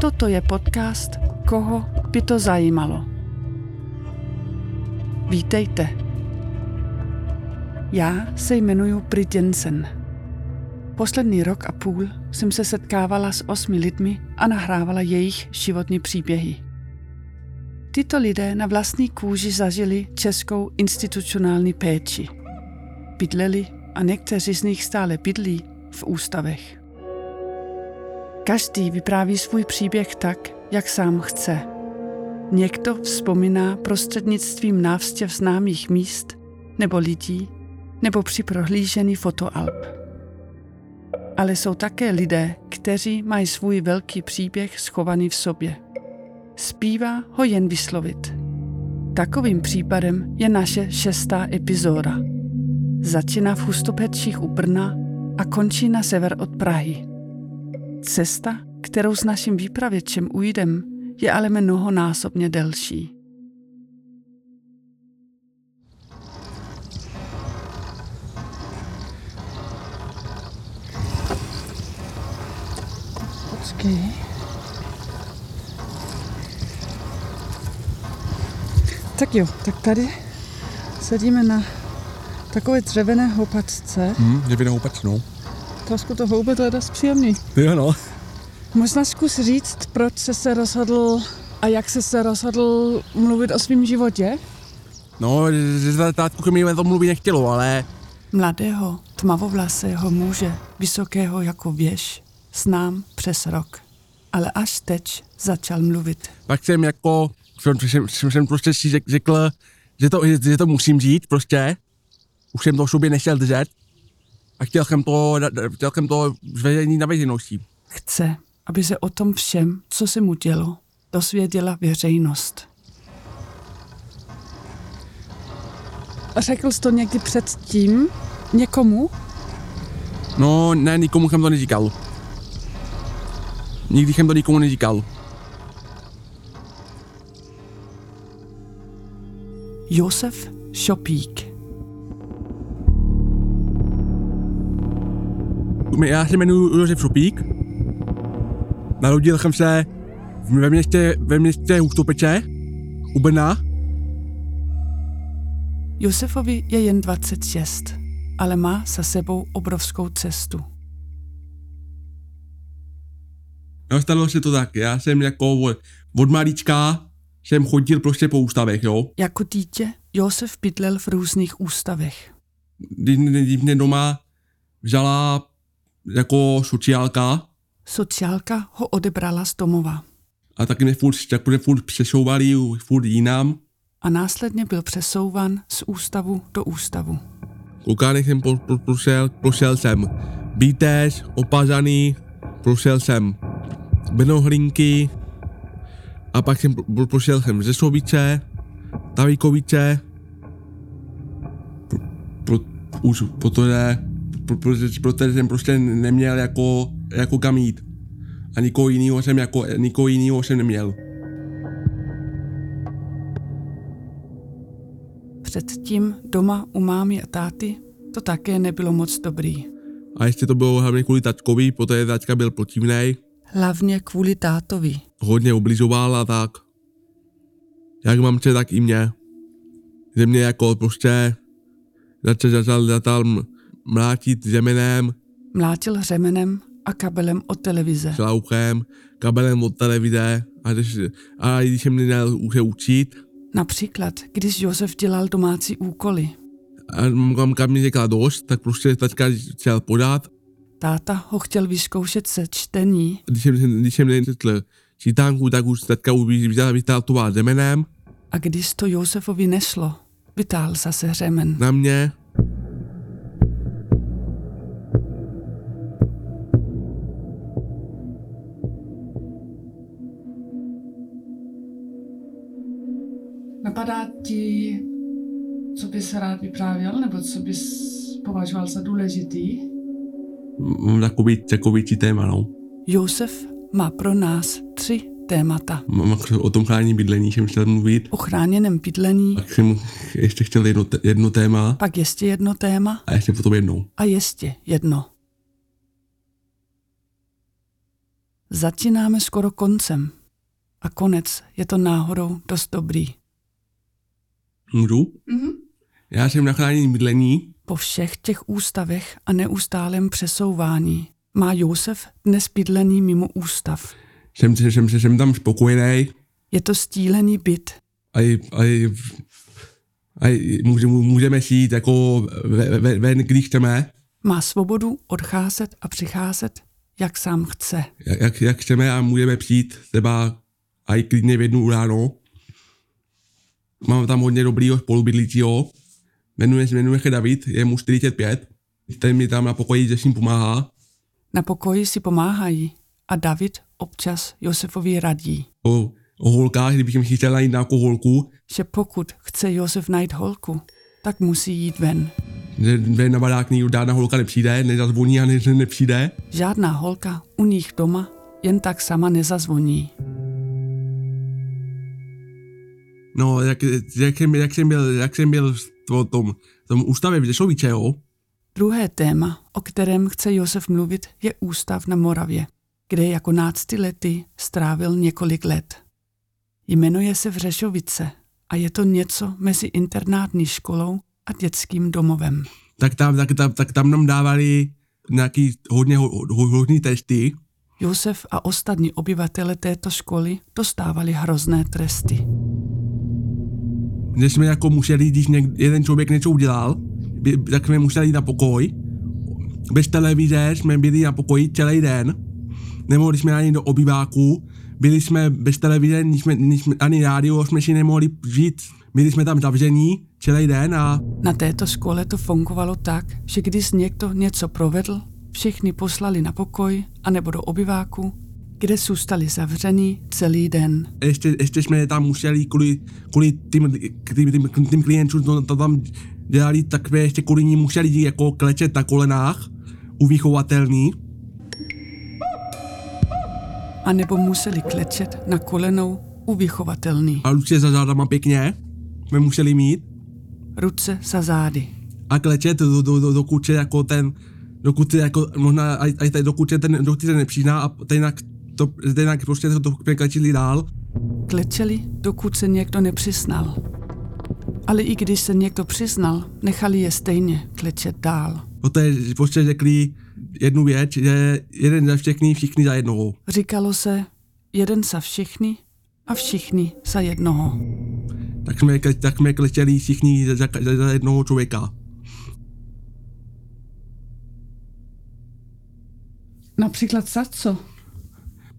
Toto je podcast Koho by to zajímalo. Vítejte. Já se jmenuji Brit Jensen. Poslední rok a půl jsem se setkávala s osmi lidmi a nahrávala jejich životní příběhy. Tyto lidé na vlastní kůži zažili českou institucionální péči. Bydleli a někteří z nich stále bydlí v ústavech. Každý vypráví svůj příběh tak, jak sám chce. Někdo vzpomíná prostřednictvím návštěv známých míst nebo lidí, nebo při prohlížení fotoalb. Ale jsou také lidé, kteří mají svůj velký příběh schovaný v sobě. Zpívá ho jen vyslovit. Takovým případem je naše šestá epizoda. Začíná v Hustopečích u Brna a končí na sever od Prahy. Cesta, kterou s naším výpravěčem ujdem, je ale mnohonásobně delší. Počkej. Tak jo, tak tady sedíme na takové dřevěné houpačce. Hmm, dřevěnou houpačku, Trošku to hoube, to je dost příjemný. Jo, no. Možná zkus říct, proč jsi se rozhodl a jak jsi se rozhodl mluvit o svém životě? No, tátku mi to mluvit nechtělo, ale Mladého, tmavovlasého muže, vysokého jako věž, znám přes rok. Ale až teď začal mluvit. pak jsem jako, jsem, jsem, jsem, jsem prostě si řek- řekl, že to, že, že to musím říct prostě. Už jsem to v sobě nechtěl držet. A chtěl jsem to, chtěl jsem to zveřejnit na veřejnosti. Chce, aby se o tom všem, co se mu dělo, dosvěděla veřejnost. Řekl jsi to někdy předtím někomu? No, ne, nikomu jsem to neříkal. Nikdy jsem to nikomu neříkal. Josef Šopík. Já se jmenuji Josef Šupík. Narodil jsem se ve městě, ve městě Hustopeče, u Brna. Josefovi je jen 26, ale má za sebou obrovskou cestu. No, stalo se to tak. Já jsem jako od, od malička jsem chodil prostě po ústavech, jo. Jako dítě Josef bydlel v různých ústavech. Když, když mě doma vzala jako sociálka Sociálka ho odebrala z domova a taky mě furt, tak mě furt přesouvali furt jinam. a následně byl přesouvan z ústavu do ústavu. Koukánek jsem po, po, prošel, prošel jsem Bítež, Opařaný, prošel jsem Brnohlinky a pak jsem pro, prošel jsem Řesovice, Tavíkovice, pro, pro, už protože, pro, pro, protože jsem prostě neměl jako, jako kam jít. A nikoho jiného jsem jako, nikoho jiného jsem neměl. Předtím doma u mámy a táty to také nebylo moc dobrý. A ještě to bylo hlavně kvůli taťkovi, protože taťka byl protivnej, Hlavně kvůli tátovi. hodně ubližoval a tak. Jak mamče, tak i mě. Že mě jako prostě začal, začal, začal mlátit řemenem, Mlátil řemenem a kabelem od televize. šlauchem, kabelem od televize a když, a když jsem měl už se učit Například, když Josef dělal domácí úkoly. a mamka mi řekla dost, tak prostě taťka chtěl podat. Táta ho chtěl vyzkoušet se čtení, Když jsem, když jsem nečetl čítánku, tak už taťka vytáhl- vytátoval řemenem a když to Josefovi nešlo, vytáhl zase řemen. na mě. Napadá ti, co bys rád vyprávěl, nebo co bys považoval za důležitý? Mám takový, takový či téma, no. Josef má pro nás tři témata. Mám o tom chrání bydlení, jsem chtěl mluvit. O chráněném bydlení, Pak jsem ještě chtěl jedno, jedno téma pak ještě jedno téma a ještě potom jednou. a ještě jedno. Začínáme skoro koncem. A konec je to náhodou dost dobrý. Můžu? Mm-hmm. Já jsem na chránění bydlení. Po všech těch ústavech a neustálém přesouvání má Josef dnes bydlený mimo ústav. Jsem, jsem, jsem, jsem tam spokojený. Je to stílený byt. A, a, a může, můžeme si jít jako ven, ven, když chceme. Má svobodu odcházet a přicházet, jak sám chce. Jak, jak chceme a můžeme přijít třeba i klidně v jednu ráno. Mám tam hodně dobrýho spolubydlícího. Jmenuje, jmenuje se David, je mu 45. Ten mi tam na pokoji že s ním pomáhá. Na pokoji si pomáhají a David občas Josefovi radí. O, o holkách, kdybych si chtěl najít nějakou holku. Že pokud chce Josef najít holku, tak musí jít ven. Že ven na barák žádná holka nepřijde, nezazvoní a ne, nepřijde. Žádná holka u nich doma jen tak sama nezazvoní. No, jak, jak, jsem, jak, jsem byl, jak jsem byl v tom, tom ústavě v Řešoviče, jo? Druhé téma, o kterém chce Josef mluvit, je ústav na Moravě, kde jako náctiletý strávil několik let. Jmenuje se v Řešovice a je to něco mezi internátní školou a dětským domovem. Tak tam, tak, tam, tak tam nám dávali nějaký hodně hodný testy. Josef a ostatní obyvatele této školy dostávali hrozné tresty. Že jsme jako museli, když něk, jeden člověk něco udělal, by, tak jsme museli jít na pokoj. Bez televize jsme byli na pokoji celý den. Když jsme ani do obyváku, byli jsme bez televize, nic jsme, nic jsme, ani rádio jsme si nemohli žít. Byli jsme tam zavření celý den a... Na této škole to fungovalo tak, že když někdo něco provedl, všichni poslali na pokoj anebo do obyváku, kde zůstali zavření celý den. Ještě, ještě jsme tam museli kvůli, kvůli tím, tím, tím, tím klientům, to, to tam dělali takové, ještě kvůli ní museli jako klečet na kolenách u vychovatelný. A nebo museli klečet na kolenou u vychovatelný. A ruce za zádama pěkně jsme museli mít. Ruce za zády. A klečet do, do, do, dokud se jako ten, dokud se jako, možná, aj, aj, dokud se ten, dokud se nepřizná a ten to, jinak prostě to, to klečili dál. Klečeli, dokud se někdo nepřiznal. Ale i když se někdo přiznal, nechali je stejně klečet dál. Poté prostě řekli jednu věc, že jeden za všechny, všichni za jednoho. Říkalo se, jeden za všichni a všichni za jednoho. Tak jsme, tak jsme klečeli všichni za, za, za jednoho člověka. Například za co?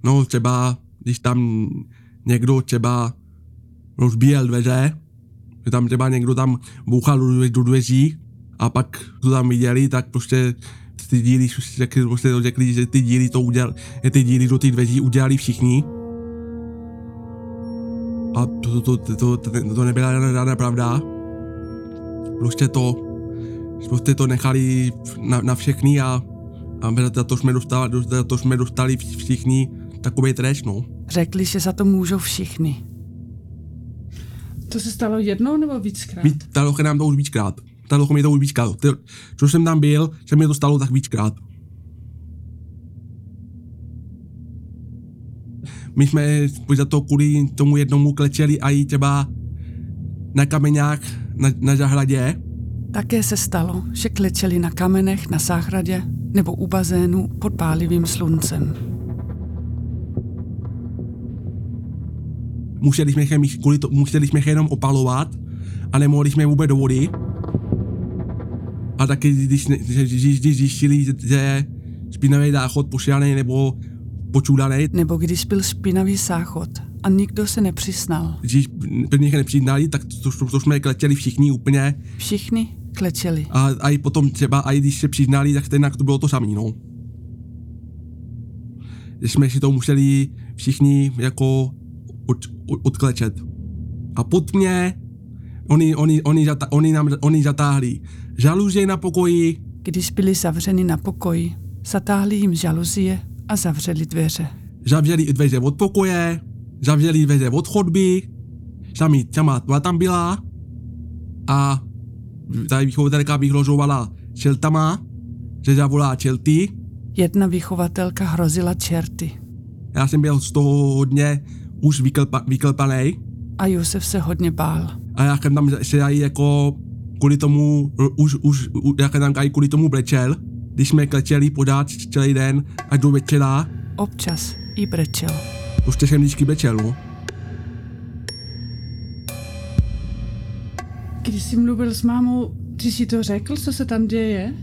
No třeba, když tam někdo třeba rozbíjel dveře, že tam třeba někdo tam bouchal do, dveří a pak to tam viděli, tak prostě ty díly, prostě řekli, že ty díly to udělali, ty díly do těch dveří udělali všichni. A to, to, to, to, to, to nebyla žádná pravda. Prostě to, prostě to nechali na, na všechny a, a za to jsme dostali, za to jsme dostali všichni takový trest, no. Řekli, že za to můžou všichni. To se stalo jednou nebo víckrát? Víc, stalo se nám to už víckrát. Stalo se mi to už víckrát. Ty, co jsem tam byl, se mi to stalo tak víckrát. My jsme za to kvůli tomu jednomu klečeli a i třeba na kamenách na, na zahradě. Také se stalo, že klečeli na kamenech na zahradě nebo u bazénu pod pálivým sluncem. Museli jsme, kvůli to, museli jsme jenom opalovat a nemohli jsme vůbec do vody. A taky, když, když, když zjistili, že špinavý záchod pošíraný nebo počudaný. Nebo když byl špinavý záchod a nikdo se nepřiznal. Když prvních nepřiznali, tak to, to, to jsme klečeli všichni úplně. Všichni klečeli. A, a i potom třeba, a i když se přiznali, tak stejně to bylo to samé, no. Že jsme si to museli všichni jako od, od, odklečet. A pod mě oni, oni, oni, zata, oni, nám, oni zatáhli žaluzie na pokoji. Když byli zavřeni na pokoji, zatáhli jim žaluzie a zavřeli dveře. Zavřeli dveře od pokoje, zavřeli dveře od chodby, sami, sama tma tam byla a tady vychovatelka vyhrožovala čeltama, že zavolá čelty. Jedna vychovatelka hrozila čerty. Já jsem byl z toho hodně už vyklpa, vyklepaný A Josef se hodně bál. a já jsem tam se aj jako kvůli tomu, už, už, jsem tam aj kvůli tomu brečel, když jsme klečeli pořád celý den až do večera, Občas i brečel. prostě jsem vždycky brečel, no. Když jsi mluvil s mámou, ty si to řekl, co se tam děje?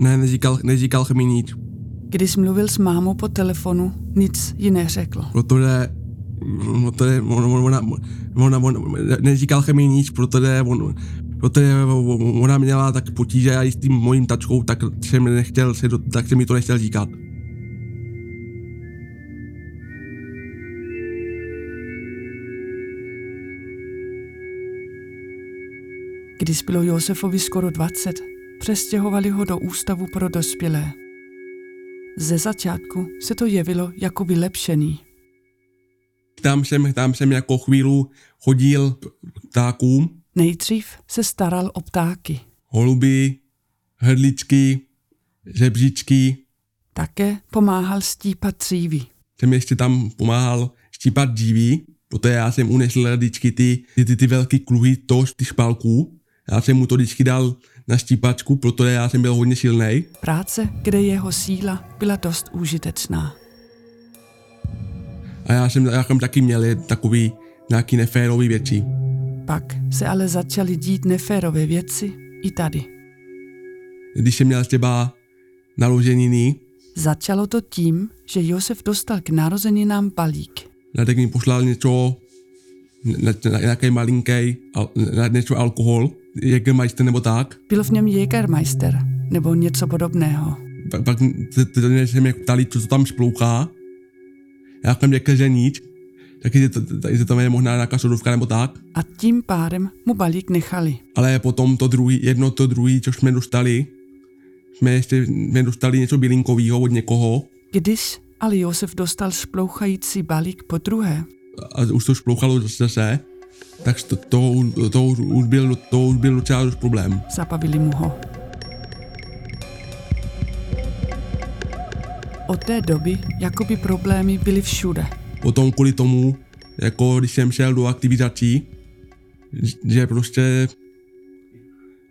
Ne, neříkal, neříkal jsem mi nic, Když mluvil s mámou po telefonu, nic ji neřekl. protože protože ona, ona, ona, ona, neříkal jsem mi nic, protože, on, protože ona měla tak potíže i s tím mojím tačkou, tak jsem, nechtěl se do, tak jsem mi to nechtěl říkat. Když bylo Josefovi skoro 20, přestěhovali ho do ústavu pro dospělé. Ze začátku se to jevilo jako vylepšený. Tam jsem, tam jsem jako chvíli chodil ptákům, Nejdřív se staral o ptáky. holuby, hrdličky, žebříčky. Také pomáhal stípat dříví. Jsem ještě tam pomáhal štípat dříví, protože já jsem unesl vždycky ty, ty, ty, ty velké kruhy toho, ty špalků. Já jsem mu to vždycky dal na štípačku, protože já jsem byl hodně silný. Práce, kde jeho síla byla dost užitečná. A já jsem, já jsem taky měl takový nějaký neférový věci. Pak se ale začaly dít neférové věci i tady. Když jsem měl třeba naloženiny, Začalo to tím, že Josef dostal k narozeninám balík. Radek mi poslal něco, na, na, nějaký malinký, al, na, něco alkohol, Jägermeister nebo tak. Byl v něm Jägermeister nebo něco podobného. Pak, pak se mě ptali, co to tam splouchá. Já jsem řekl, že nic. Taky, že to, že to je možná nějaká sodovka nebo tak. A tím pádem mu balík nechali. Ale potom to druhý, jedno to druhý, co jsme dostali, jsme ještě jsme dostali něco bylinkového od někoho Když ale Josef dostal splouchající balík po druhé, a už to splouchalo zase, tak to, to, to, už- už byl, to už byl docela dost problém. zabavili mu ho. Od té doby jakoby problémy byly všude. Potom kvůli tomu, jako když jsem šel do aktivizací, že prostě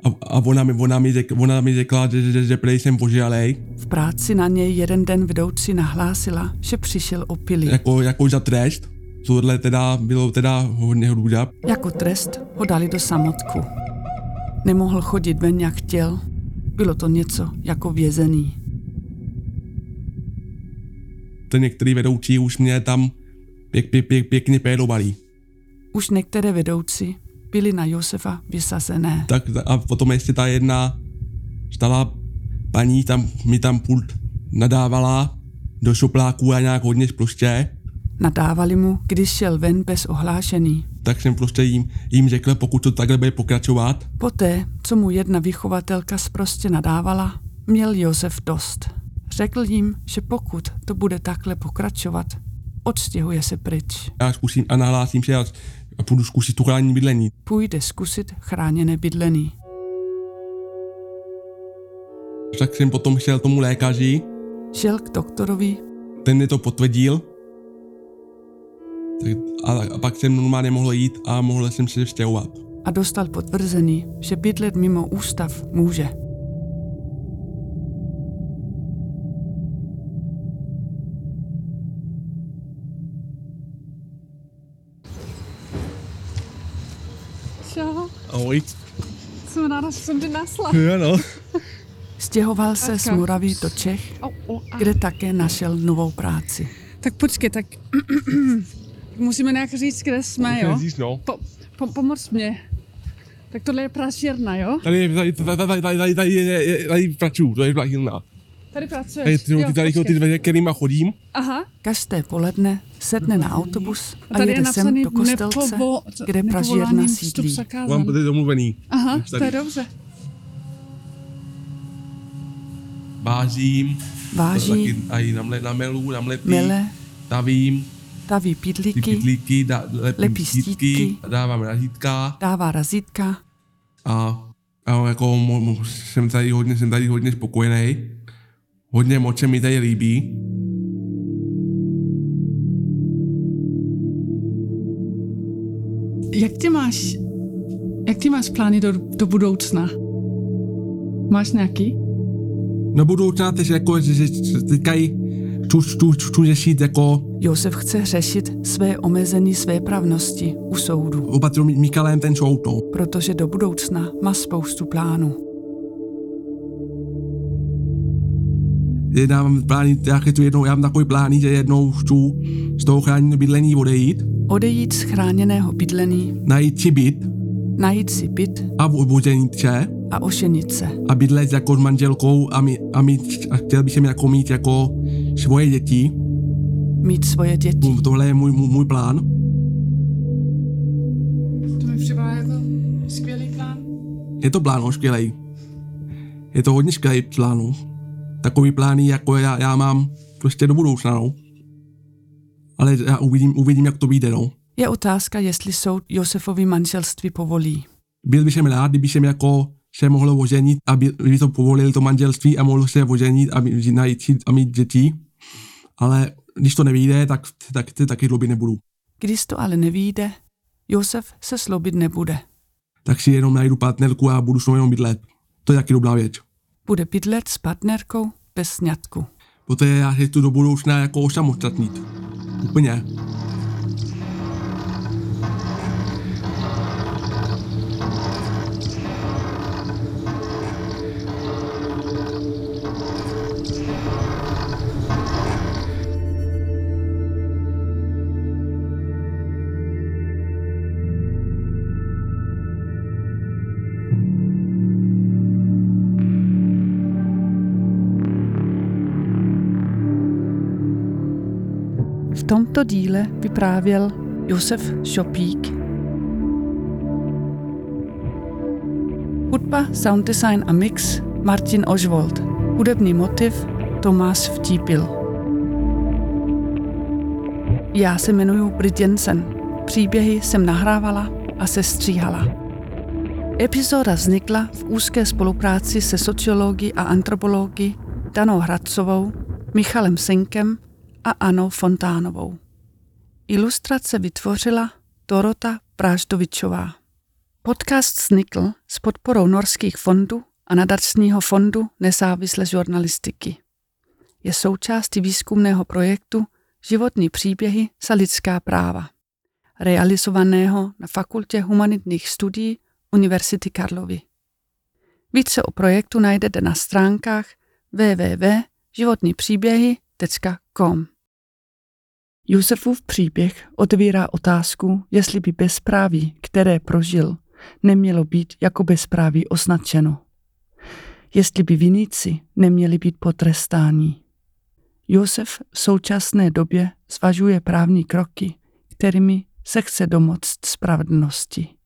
a, a ona, mi, ona, mi řek, ona mi řekla, že, že, že prej jsem požalej, V práci na něj jeden den vedoucí nahlásila, že přišel opilý. jako, jako za trest. Tohle teda bylo teda hodně hrůza. Jako trest ho dali do samotku. Nemohl chodit ven, jak chtěl. Bylo to něco jako vězený. To některý vedoucí už mě tam pěk, pěk, pěk, pěkně pérovali. Už některé vedoucí byly na Josefa vysazené. Tak a potom ještě ta jedna stala paní tam, mi tam pult nadávala do šopláků a nějak hodně prostě. Nadávali mu, když šel ven bez ohlášení. tak jsem prostě jim, jim řekl, pokud to takhle bude pokračovat, Poté, co mu jedna vychovatelka sprostě nadávala, měl Josef dost. Řekl jim, že pokud to bude takhle pokračovat, odstěhuje se pryč. já zkusím a nahlásím se a, půjdu zkusit tu chrání bydlení. Půjde zkusit chráněné bydlení. Tak jsem potom šel tomu lékaři, Šel k doktorovi, ten mi to potvrdil. Tak, a, a pak jsem normálně mohl jít a mohl jsem se vztěhovat. a dostal potvrzení, že bydlet mimo ústav může. Čau, Ahoj. jsem ráda, že jsem tě nasla. Jo no. Stěhoval se z Ačka. Moravy do Čech, kde také našel novou práci. Tak počkej, tak musíme nějak říct, kde jsme, jo? Říct, no. po, po, pomoc mě. Tak tohle je pražírna, jo? Tady je, tady, tady, tady, tady, tady, je, tady praču, to je pražírna. Tady pracuješ, tady, tady, jo, tady, tady, tady, tady chodím. Aha. Každé poledne sedne na autobus a, tady jede sem do Kostelce, nepovo, kde pražírna sídlí. Mám tady domluvený. Aha, to je dobře. Vážím. Vážím. Taky, Tady namle, Tady namlepím. Tady Tavím staví pitlíky, pitlíky dá, lepí, lepí stítky, stítky, dávám razítka. Dává razítka. A, a jako mo, mo, jsem tady hodně, jsem tady hodně spokojený. Hodně moc se mi tady líbí. Jak ty máš, jak ty máš plány do, do budoucna? Máš nějaký? Na budoucna teď jako, že, že teďka chci, chci, chci řešit jako Josef chce řešit své omezení své pravnosti u soudu, opatřil Mikalem ten soud, protože do budoucna má spoustu plánů. Já mám plány, já chci jednou, já mám takový plány, že jednou chci z toho chráněného bydlení odejít, Odejít z chráněného bydlení, najít si byt. Najít si byt. A oženit se. A oženit se. a bydlet jako s manželkou a, mi, a, mít, a chtěl bych jako mít jako svoje děti. Mít svoje děti. Tohle je můj, můj, můj plán. To mi připadá jako skvělý plán. Je to plán, no, skvělej. Je to hodně skvělý plán, no. Takový plány, jako já, já mám prostě do budoucna, no. Ale já uvidím, uvidím, jak to vyjde, no. Je otázka, jestli soud Josefovi manželství povolí. Byl bych rád, kdyby jsem jako se mohl oženit, aby, aby to povolil to manželství a mohl se oženit a najít a mít děti. Ale když to nevyjde, tak, tak, tak taky lobby nebudu. Když to ale nevíde, Josef se slobit nebude. Tak si jenom najdu partnerku a budu s ní jenom bydlet. To je taky dobrá věc. Bude bydlet s partnerkou bez sňatku. Protože já se tu do budoucna jako osamostatnit. Úplně. Tomto díle vyprávěl Josef Šopík. Hudba, sound design a mix Martin Ožvold. Hudební motiv Tomáš Vtípil. Já se jmenuji Brit Jensen. Příběhy jsem nahrávala a sestříhala. Epizoda vznikla v úzké spolupráci se sociologi a antropologi Danou Hradcovou, Michalem Senkem a Anou Fontánovou. Ilustrace vytvořila Dorota Práždovičová. Podcast vznikl s podporou norských fondů a nadačního fondu nezávislé žurnalistiky. Je součástí výzkumného projektu Životní příběhy za lidská práva, realizovaného na Fakultě humanitních studií Univerzity Karlovy. Více o projektu najdete na stránkách www.životnípříběhy.com. Josefův příběh otvírá otázku, jestli by bezpráví, které prožil, nemělo být jako bezpráví označeno. Jestli by viníci neměli být potrestáni. Josef v současné době zvažuje právní kroky, kterými se chce domoct spravedlnosti.